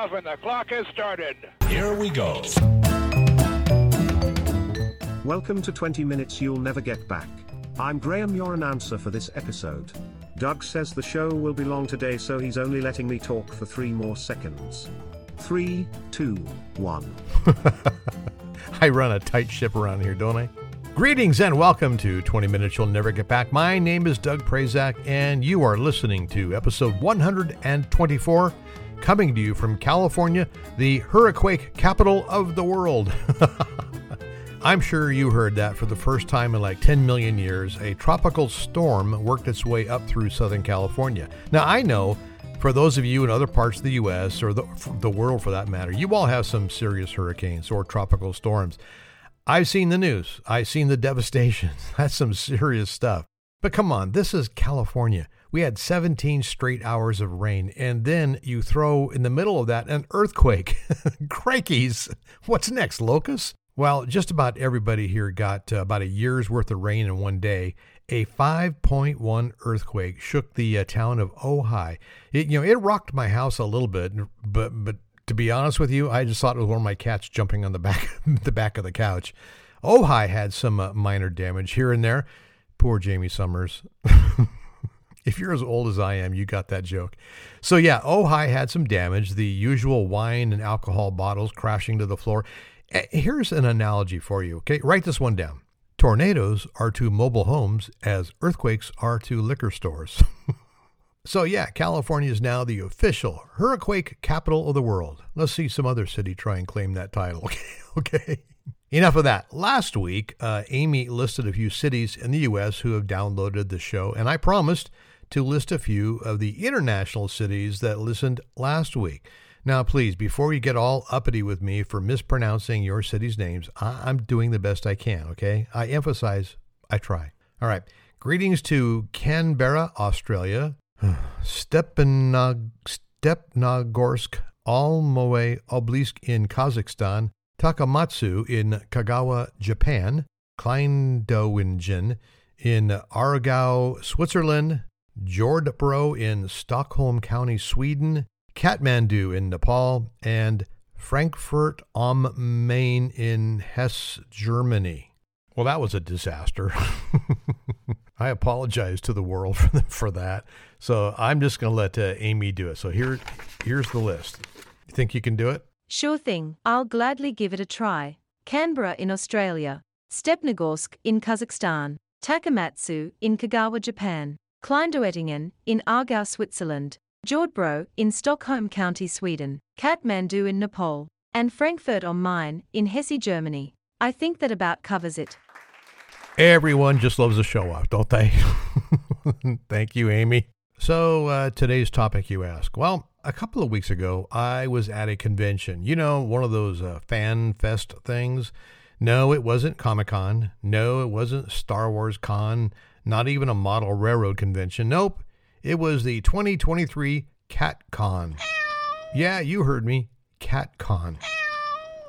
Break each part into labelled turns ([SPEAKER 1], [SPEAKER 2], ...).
[SPEAKER 1] off and the clock has started.
[SPEAKER 2] Here we go.
[SPEAKER 3] Welcome to 20 Minutes You'll Never Get Back. I'm Graham, your announcer for this episode. Doug says the show will be long today, so he's only letting me talk for three more seconds. Three, two, one.
[SPEAKER 4] I run a tight ship around here, don't I? Greetings and welcome to 20 Minutes You'll Never Get Back. My name is Doug Prazak, and you are listening to episode 124, coming to you from California, the hurricane capital of the world. I'm sure you heard that for the first time in like 10 million years, a tropical storm worked its way up through Southern California. Now, I know for those of you in other parts of the U.S. or the, the world for that matter, you all have some serious hurricanes or tropical storms. I've seen the news, I've seen the devastation. That's some serious stuff. But come on, this is California. We had 17 straight hours of rain, and then you throw in the middle of that an earthquake. Crikeys! What's next, locusts? Well, just about everybody here got uh, about a year's worth of rain in one day. A 5.1 earthquake shook the uh, town of Ojai. It, you know, it rocked my house a little bit, but but to be honest with you, I just thought it was one of my cats jumping on the back the back of the couch. Ojai had some uh, minor damage here and there. Poor Jaime Sommers. if you're as old as I am, you got that joke. So yeah, Ojai had some damage. The usual wine and alcohol bottles crashing to the floor. Here's an analogy for you, okay? Write this one down. Tornadoes are to mobile homes as earthquakes are to liquor stores. so, yeah, California is now the official hurricane capital of the world. Let's see some other city try and claim that title, okay? okay. Enough of that. Last week, uh, Amy listed a few cities in the U.S. who have downloaded the show, and I promised to list a few of the international cities that listened last week. Now, please, before you get all uppity with me for mispronouncing your city's names, I- am doing the best I can, okay? I emphasize, I try. All right. Greetings to Canberra, Australia, Stepanog- Stepnogorsk, Almoe Oblisk in Kazakhstan, Takamatsu in Kagawa, Japan, Kleindowingen in Aargau, Switzerland, Jordbro in Stockholm County, Sweden, Kathmandu in Nepal, and Frankfurt am Main in Hesse, Germany. Well, that was a disaster. I apologize to the world for, the, for that. So I'm just going to let uh, Amy do it. So here, here's the list. You think you can do it?
[SPEAKER 5] Sure thing. I'll gladly give it a try. Canberra in Australia, Stepnogorsk in Kazakhstan, Takamatsu in Kagawa, Japan, Kleindöttingen in Aargau, Switzerland, Jordbro in Stockholm County, Sweden, Kathmandu in Nepal, and Frankfurt am Main in Hesse, Germany. I think that about covers it.
[SPEAKER 4] Everyone just loves a show off, don't they? Thank you, Amy. So, uh, today's topic, you ask. Well, a couple of weeks ago, I was at a convention. You know, one of those uh, fan fest things. No, it wasn't Comic Con. No, it wasn't Star Wars Con. Not even a model railroad convention. Nope. It was the 2023 CatCon. Yeah, you heard me. CatCon.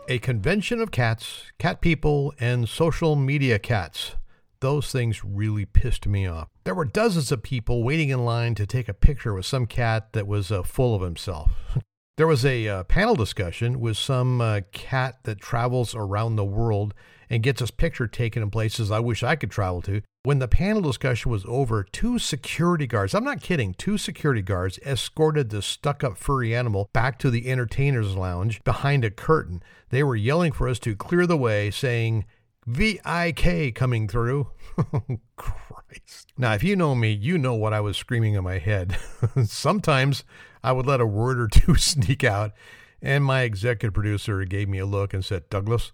[SPEAKER 4] A convention of cats, cat people, and social media cats. Those things really pissed me off. There were dozens of people waiting in line to take a picture with some cat that was uh, full of himself. there was a uh, panel discussion with some uh, cat that travels around the world and gets his picture taken in places I wish I could travel to. When the panel discussion was over, two security guards, I'm not kidding, two security guards escorted the stuck up furry animal back to the entertainer's lounge behind a curtain. They were yelling for us to clear the way, saying, VIK coming through. Christ. Now, if you know me, you know what I was screaming in my head. Sometimes I would let a word or two sneak out, and my executive producer gave me a look and said, Douglas.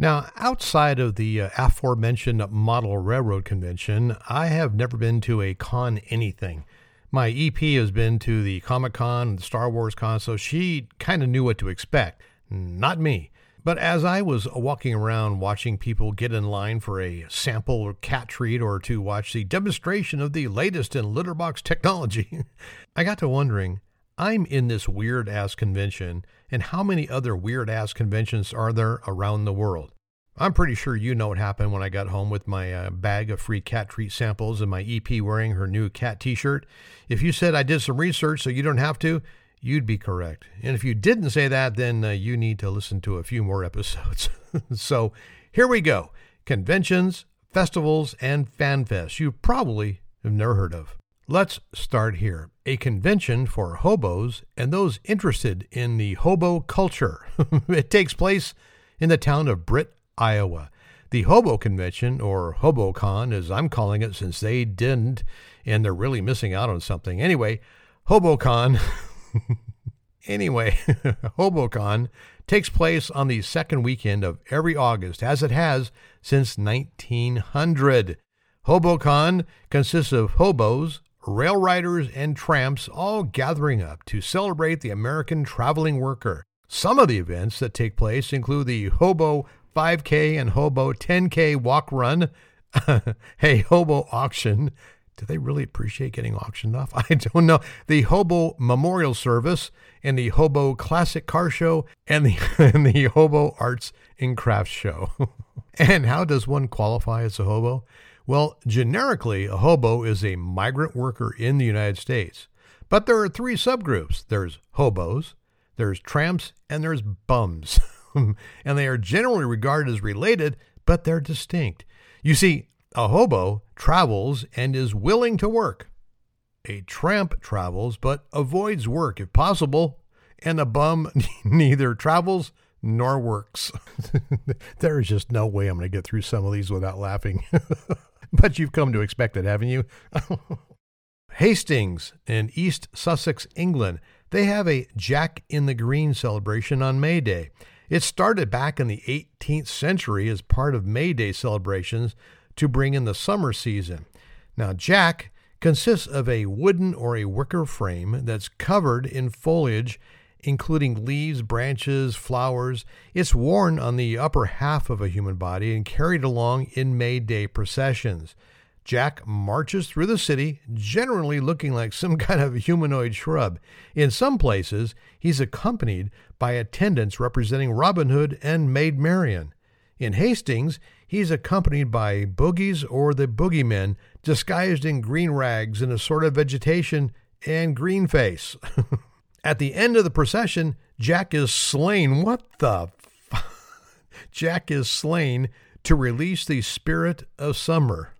[SPEAKER 4] Now, outside of the uh, aforementioned model railroad convention, I have never been to a con anything. My EP has been to the Comic Con and the Star Wars Con, so she kind of knew what to expect. Not me. But as I was walking around watching people get in line for a sample cat treat or to watch the demonstration of the latest in litterbox technology, I got to wondering I'm in this weird ass convention, and how many other weird ass conventions are there around the world? I'm pretty sure you know what happened when I got home with my uh, bag of free cat treat samples and my EP wearing her new cat t shirt. If you said I did some research so you don't have to, you'd be correct. And if you didn't say that, then uh, you need to listen to a few more episodes. so here we go conventions, festivals, and fanfests you probably have never heard of. Let's start here. A convention for hobos and those interested in the hobo culture. it takes place in the town of Britt, Iowa. The Hobo Convention, or HoboCon, as I'm calling it, since they didn't, and they're really missing out on something. Anyway, HoboCon. anyway, HoboCon takes place on the second weekend of every August, as it has since 1900. HoboCon consists of hobos, rail riders, and tramps all gathering up to celebrate the American traveling worker. Some of the events that take place include the Hobo 5K and Hobo 10K walk run, a Hobo auction. Do they really appreciate getting auctioned off? I don't know. The Hobo Memorial Service and the Hobo Classic Car Show and the, and the Hobo Arts and Crafts Show. and how does one qualify as a hobo? Well, generically, a hobo is a migrant worker in the United States. But there are three subgroups there's hobos, there's tramps, and there's bums. and they are generally regarded as related, but they're distinct. You see, a hobo travels and is willing to work. A tramp travels but avoids work if possible, and a bum neither travels nor works. there is just no way I'm going to get through some of these without laughing. but you've come to expect it, haven't you? Hastings in East Sussex, England, they have a Jack in the Green celebration on May Day. It started back in the 18th century as part of May Day celebrations to bring in the summer season. Now, Jack consists of a wooden or a wicker frame that's covered in foliage including leaves, branches, flowers. It's worn on the upper half of a human body and carried along in May Day processions. Jack marches through the city, generally looking like some kind of humanoid shrub. In some places, he's accompanied by attendants representing Robin Hood and Maid Marian. In Hastings, he's accompanied by boogies or the boogeymen, disguised in green rags and assorted vegetation and green face. At the end of the procession, Jack is slain. What the? F- Jack is slain to release the spirit of summer.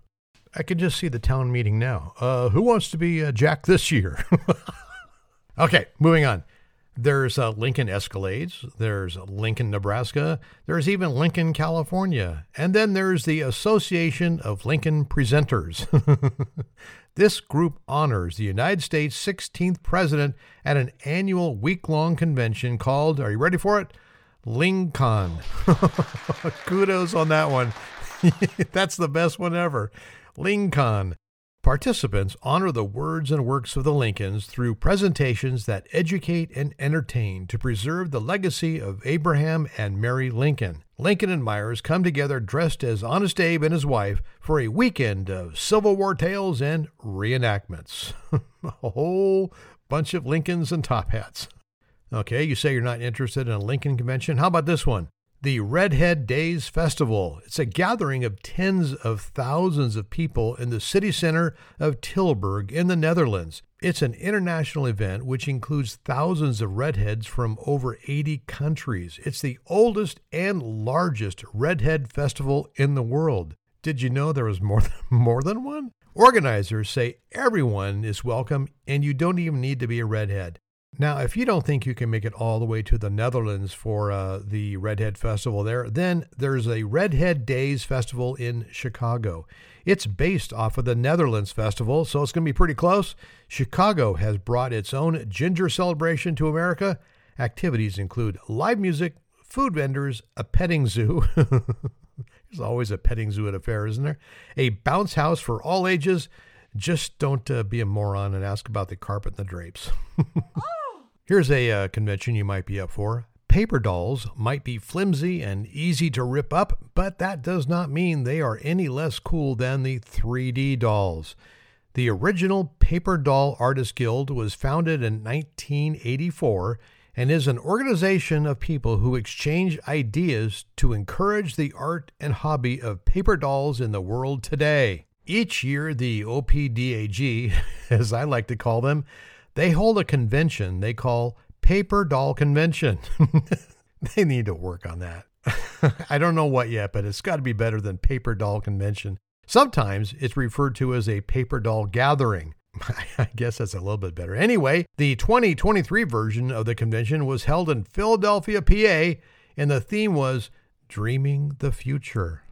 [SPEAKER 4] I can just see the town meeting now. Uh, who wants to be uh, Jack this year? okay, moving on. There's uh, Lincoln Escalades. There's Lincoln, Nebraska. There's even Lincoln, California. And then there's the Association of Lincoln Presenters. this group honors the United States 16th president at an annual week long convention called, are you ready for it? Lincoln. Kudos on that one. That's the best one ever. Lincoln. Participants honor the words and works of the Lincolns through presentations that educate and entertain to preserve the legacy of Abraham and Mary Lincoln. Lincoln admirers come together dressed as Honest Abe and his wife for a weekend of Civil War tales and reenactments. a whole bunch of Lincolns and top hats. Okay, you say you're not interested in a Lincoln convention? How about this one? The Redhead Days Festival. It's a gathering of tens of thousands of people in the city center of Tilburg in the Netherlands. It's an international event which includes thousands of redheads from over 80 countries. It's the oldest and largest redhead festival in the world. Did you know there was more than, more than one? Organizers say everyone is welcome and you don't even need to be a redhead. Now, if you don't think you can make it all the way to the Netherlands for uh, the Redhead Festival there, then there's a Redhead Days Festival in Chicago. It's based off of the Netherlands Festival, so it's going to be pretty close. Chicago has brought its own ginger celebration to America. Activities include live music, food vendors, a petting zoo. There's always a petting zoo at a fair, isn't there? A bounce house for all ages. Just don't uh, be a moron and ask about the carpet and the drapes. Here's a uh, convention you might be up for. Paper dolls might be flimsy and easy to rip up, but that does not mean they are any less cool than the 3D dolls. The original Paper Doll Artist Guild was founded in 1984 and is an organization of people who exchange ideas to encourage the art and hobby of paper dolls in the world today. Each year, the OPDAG, as I like to call them, They hold a convention they call Paper Doll Convention. they need to work on that. I don't know what yet, but it's got to be better than Paper Doll Convention. Sometimes it's referred to as a paper doll gathering. I guess that's a little bit better. Anyway, the 2023 version of the convention was held in Philadelphia, PA, and the theme was Dreaming the Future.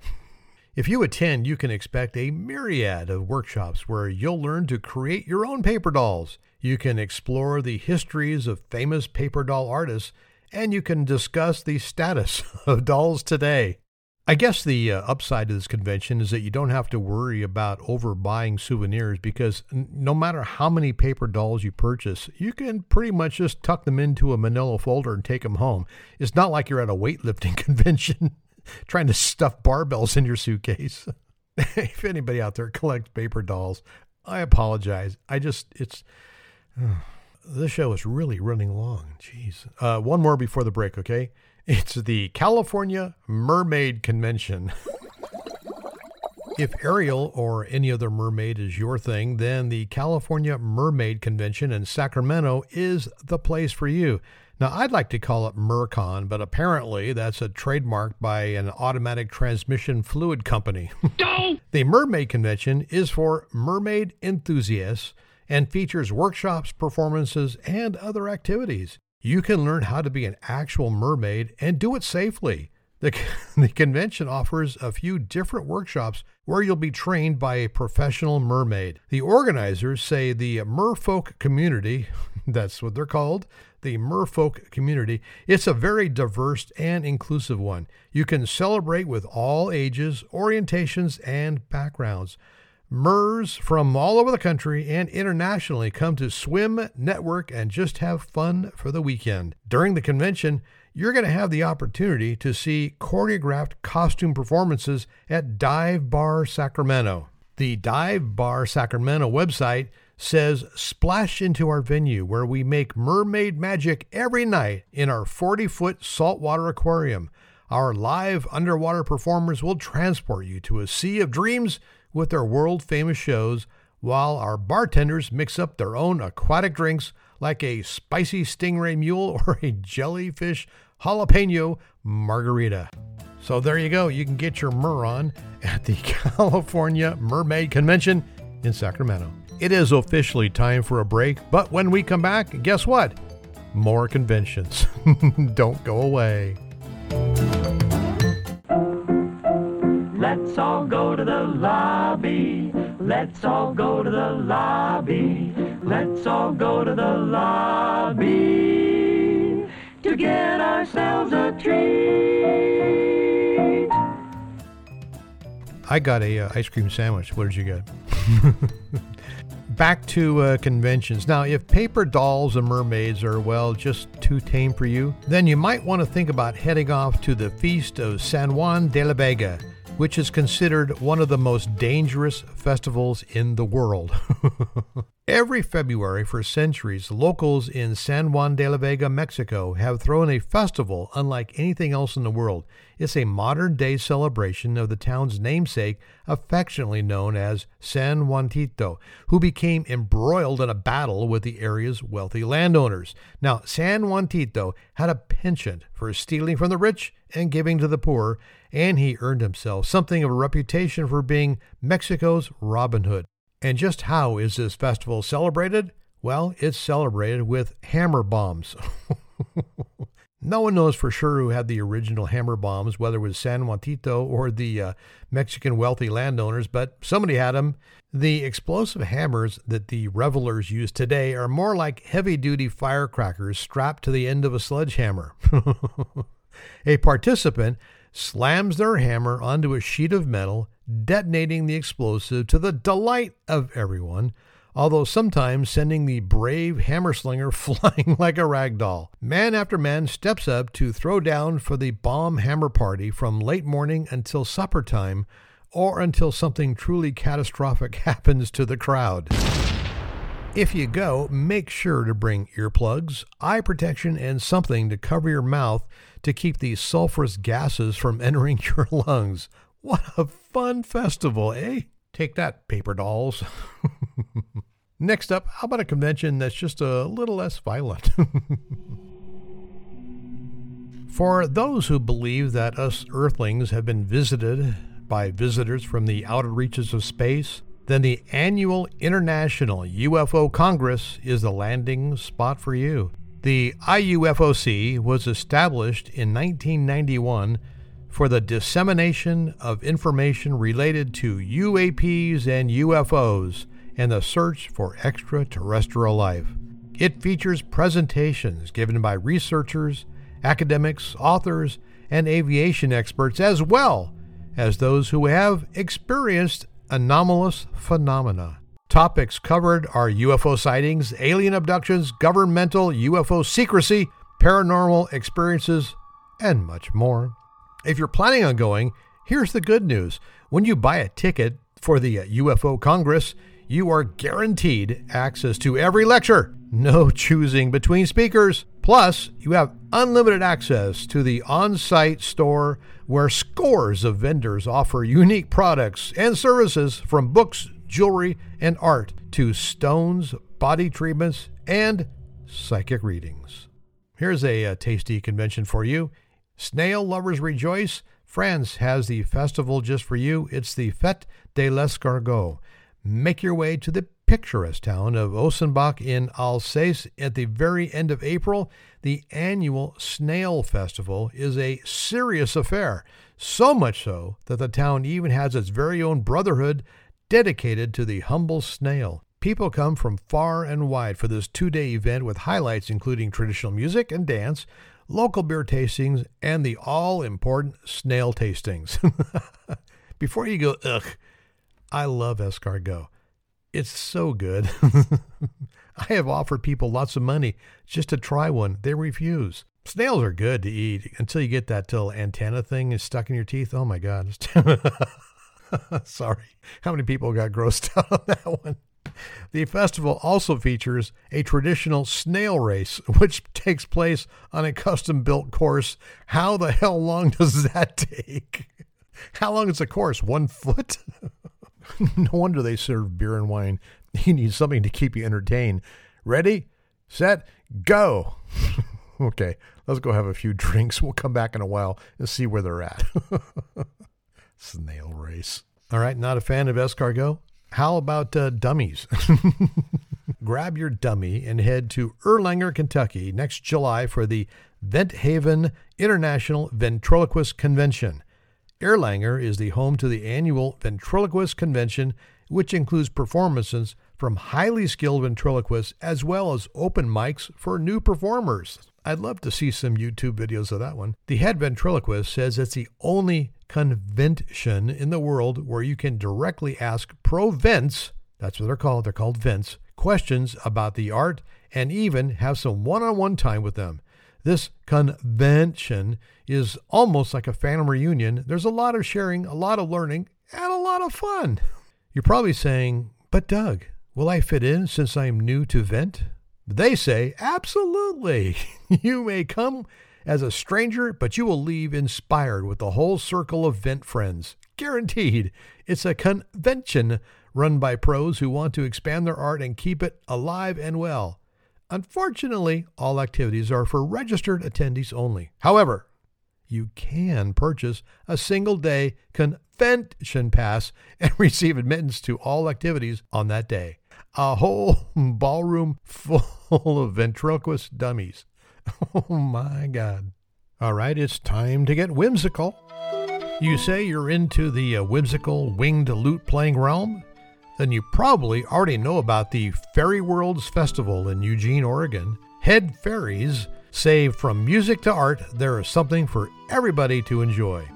[SPEAKER 4] If you attend, you can expect a myriad of workshops where you'll learn to create your own paper dolls. You can explore the histories of famous paper doll artists, and you can discuss the status of dolls today. I guess the uh, upside of this convention is that you don't have to worry about overbuying souvenirs because n- no matter how many paper dolls you purchase, you can pretty much just tuck them into a manila folder and take them home. It's not like you're at a weightlifting convention trying to stuff barbells in your suitcase. if anybody out there collects paper dolls, I apologize. I just, it's. Uh, this show is really running long. Jeez. Uh, one more before the break, okay? It's the California Mermaid Convention. if Ariel or any other mermaid is your thing, then the California Mermaid Convention in Sacramento is the place for you. Now, I'd like to call it Mercon, but apparently that's a trademark by an automatic transmission fluid company. the Mermaid Convention is for mermaid enthusiasts and features workshops, performances, and other activities. You can learn how to be an actual mermaid and do it safely. The, the convention offers a few different workshops where you'll be trained by a professional mermaid. The organizers say the merfolk community, that's what they're called, the merfolk community, it's a very diverse and inclusive one. You can celebrate with all ages, orientations, and backgrounds. MERS from all over the country and internationally come to swim, network, and just have fun for the weekend. During the convention, you're going to have the opportunity to see choreographed costume performances at Dive Bar Sacramento. The Dive Bar Sacramento website says splash into our venue where we make mermaid magic every night in our 40 foot saltwater aquarium. Our live underwater performers will transport you to a sea of dreams with their world famous shows, while our bartenders mix up their own aquatic drinks like a spicy stingray mule or a jellyfish jalapeno margarita. So there you go. You can get your mer on at the California Mermaid Convention in Sacramento. It is officially time for a break, but when we come back, guess what? More conventions. Don't go away.
[SPEAKER 1] Let's all go to the lobby. Let's all go to the lobby. Let's all go to the lobby get ourselves a treat.
[SPEAKER 4] I got a uh, ice cream sandwich. What did you get? Back to uh, conventions. Now, if paper dolls and mermaids are, well, just too tame for you, then you might want to think about heading off to the Feast of San Juan de la Vega which is considered one of the most dangerous festivals in the world. Every February for centuries, locals in San Juan de la Vega, Mexico, have thrown a festival unlike anything else in the world. It's a modern day celebration of the town's namesake, affectionately known as San Juanito, who became embroiled in a battle with the area's wealthy landowners. Now, San Juanito had a penchant for stealing from the rich and giving to the poor, and he earned himself something of a reputation for being Mexico's Robin Hood. And just how is this festival celebrated? Well, it's celebrated with hammer bombs. no one knows for sure who had the original hammer bombs, whether it was San Juanito or the uh, Mexican wealthy landowners, but somebody had them. The explosive hammers that the revelers use today are more like heavy duty firecrackers strapped to the end of a sledgehammer. a participant slams their hammer onto a sheet of metal, detonating the explosive to the delight of everyone, although sometimes sending the brave hammer slinger flying like a rag doll. Man after man steps up to throw down for the bomb hammer party from late morning until supper time, or until something truly catastrophic happens to the crowd. If you go, make sure to bring earplugs, eye protection, and something to cover your mouth to keep these sulfurous gases from entering your lungs. What a fun festival, eh? Take that, paper dolls. Next up, how about a convention that's just a little less violent? For those who believe that us Earthlings have been visited by visitors from the outer reaches of space, then the annual International UFO Congress is the landing spot for you. The IUFOC was established in 1991 for the dissemination of information related to UAPs and UFOs and the search for extraterrestrial life. It features presentations given by researchers academics, authors, and aviation experts, as well as those who have experienced anomalous phenomena. Topics covered are UFO sightings, alien abductions, governmental UFO secrecy, paranormal experiences, and much more. If you're planning on going, here's the good news. When you buy a ticket for the uh, UFO Congress, you are guaranteed access to every lecture, no choosing between speakers. Plus, you have unlimited access to the on site store where scores of vendors offer unique products and services from books, jewelry, and art to stones, body treatments, and psychic readings. Here's a, a tasty convention for you. Snail lovers rejoice. France has the festival just for you. It's the Fête de l'Escargot. Make your way to the picturesque town of Osenbach in Alsace at the very end of April. The annual Snail Festival is a serious affair, so much so that the town even has its very own brotherhood dedicated to the humble snail. People come from far and wide for this two day event with highlights including traditional music and dance, local beer tastings, and the all important snail tastings. Before you go, ugh, I love escargot. It's so good. I have offered people lots of money just to try one. They refuse. Snails are good to eat until you get that little antenna thing is stuck in your teeth. Oh my God. Sorry. How many people got grossed out on that one? The festival also features a traditional snail race, which takes place on a custom built course. How the hell long does that take? How long is the course? One foot? no wonder they serve beer and wine. You need something to keep you entertained. Ready, set, go. okay, let's go have a few drinks. We'll come back in a while and see where they're at. Snail race. All right, not a fan of escargot? How about uh, dummies? Grab your dummy and head to Erlanger, Kentucky next July for the Vent Haven International Ventriloquist Convention. Erlanger is the home to the annual Ventriloquist Convention, which includes performances from highly skilled ventriloquists as well as open mics for new performers. I'd love to see some YouTube videos of that one. The head ventriloquist says it's the only convention in the world where you can directly ask pro vents, that's what they're called, they're called vents, questions about the art and even have some one on one time with them. This convention is almost like a phantom reunion. There's a lot of sharing, a lot of learning, and a lot of fun. You're probably saying, but Doug, will I fit in since I'm new to Vent? They say, absolutely. you may come as a stranger, but you will leave inspired with the whole circle of Vent friends. Guaranteed. It's a convention run by pros who want to expand their art and keep it alive and well. Unfortunately, all activities are for registered attendees only. However, you can purchase a single day convention pass and receive admittance to all activities on that day. A whole ballroom full of ventriloquist dummies. Oh my God. All right, it's time to get whimsical. You say you're into the uh, whimsical winged lute playing realm? Then you probably already know about the Faerieworlds Festival in Eugene, Oregon. Head fairies say from music to art, there is something for everybody to enjoy.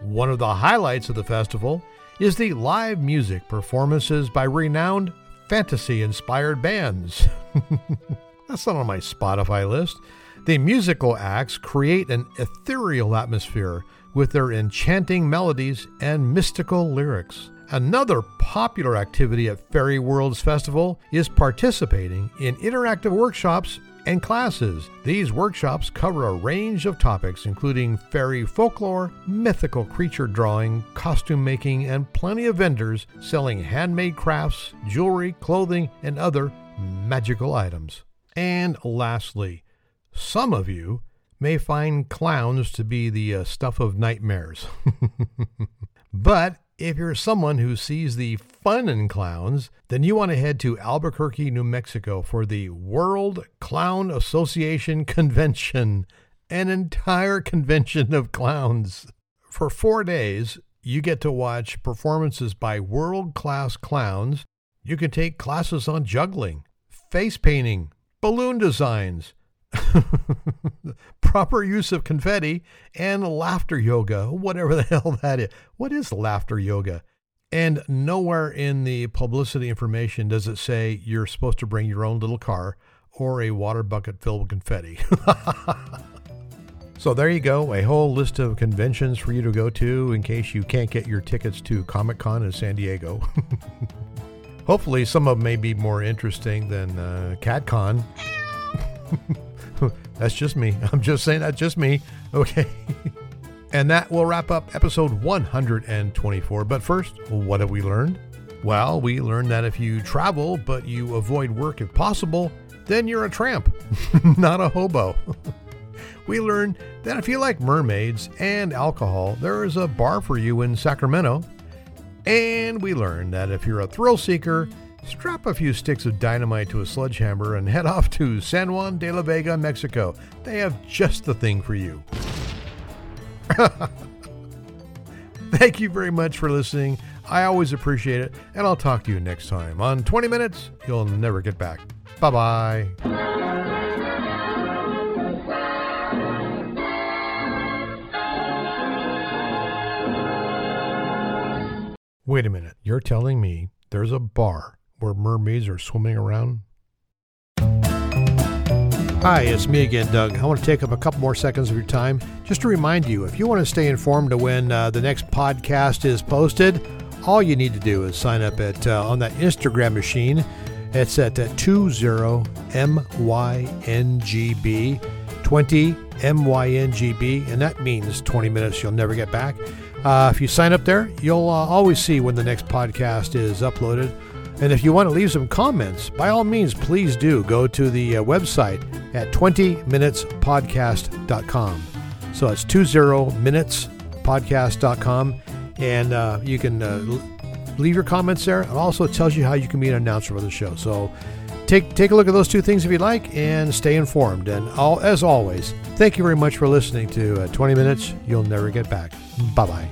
[SPEAKER 4] One of the highlights of the festival is the live music performances by renowned fantasy inspired bands. That's not on my Spotify list. The musical acts create an ethereal atmosphere with their enchanting melodies and mystical lyrics. Another popular activity at Faerieworlds Festival is participating in interactive workshops and classes. These workshops cover a range of topics, including fairy folklore, mythical creature drawing, costume making, and plenty of vendors selling handmade crafts, jewelry, clothing, and other magical items. And lastly, some of you may find clowns to be the uh, stuff of nightmares. but if you're someone who sees the fun in clowns, then you want to head to Albuquerque, New Mexico for the World Clown Association Convention, an entire convention of clowns. For four days, you get to watch performances by world class clowns. You can take classes on juggling, face painting, balloon designs, proper use of confetti, and laughter yoga, whatever the hell that is. What is laughter yoga? And nowhere in the publicity information does it say you're supposed to bring your own little car or a water bucket filled with confetti. so there you go, a whole list of conventions for you to go to in case you can't get your tickets to Comic Con in San Diego. Hopefully, some of them may be more interesting than uh, CatCon. That's just me. I'm just saying that's just me. Okay. and that will wrap up episode 124. But first, what have we learned? Well, we learned that if you travel but you avoid work if possible, then you're a tramp, not a hobo. we learned that if you like mermaids and alcohol, there is a bar for you in Sacramento. And we learned that if you're a thrill seeker, Strap a few sticks of dynamite to a sledgehammer and head off to San Juan de la Vega, Mexico. They have just the thing for you. Thank you very much for listening. I always appreciate it, and I'll talk to you next time. On 20 minutes, you'll never get back. Bye bye. Wait a minute. You're telling me there's a bar where mermaids are swimming around? Hi, it's me again, Doug. I want to take up a couple more seconds of your time just to remind you if you want to stay informed of when uh, the next podcast is posted, all you need to do is sign up at uh, on that Instagram machine. It's at uh, 20MYNGB, 20 MYNGB, and that means 20 minutes you'll never get back. Uh, if you sign up there, you'll uh, always see when the next podcast is uploaded. And if you want to leave some comments, by all means, please do go to the uh, website at 20minutespodcast.com. So it's 20minutespodcast.com. And uh, you can uh, leave your comments there. It also tells you how you can be an announcer for the show. So take, take a look at those two things if you'd like and stay informed. And all, as always, thank you very much for listening to uh, 20 Minutes You'll Never Get Back. Bye bye.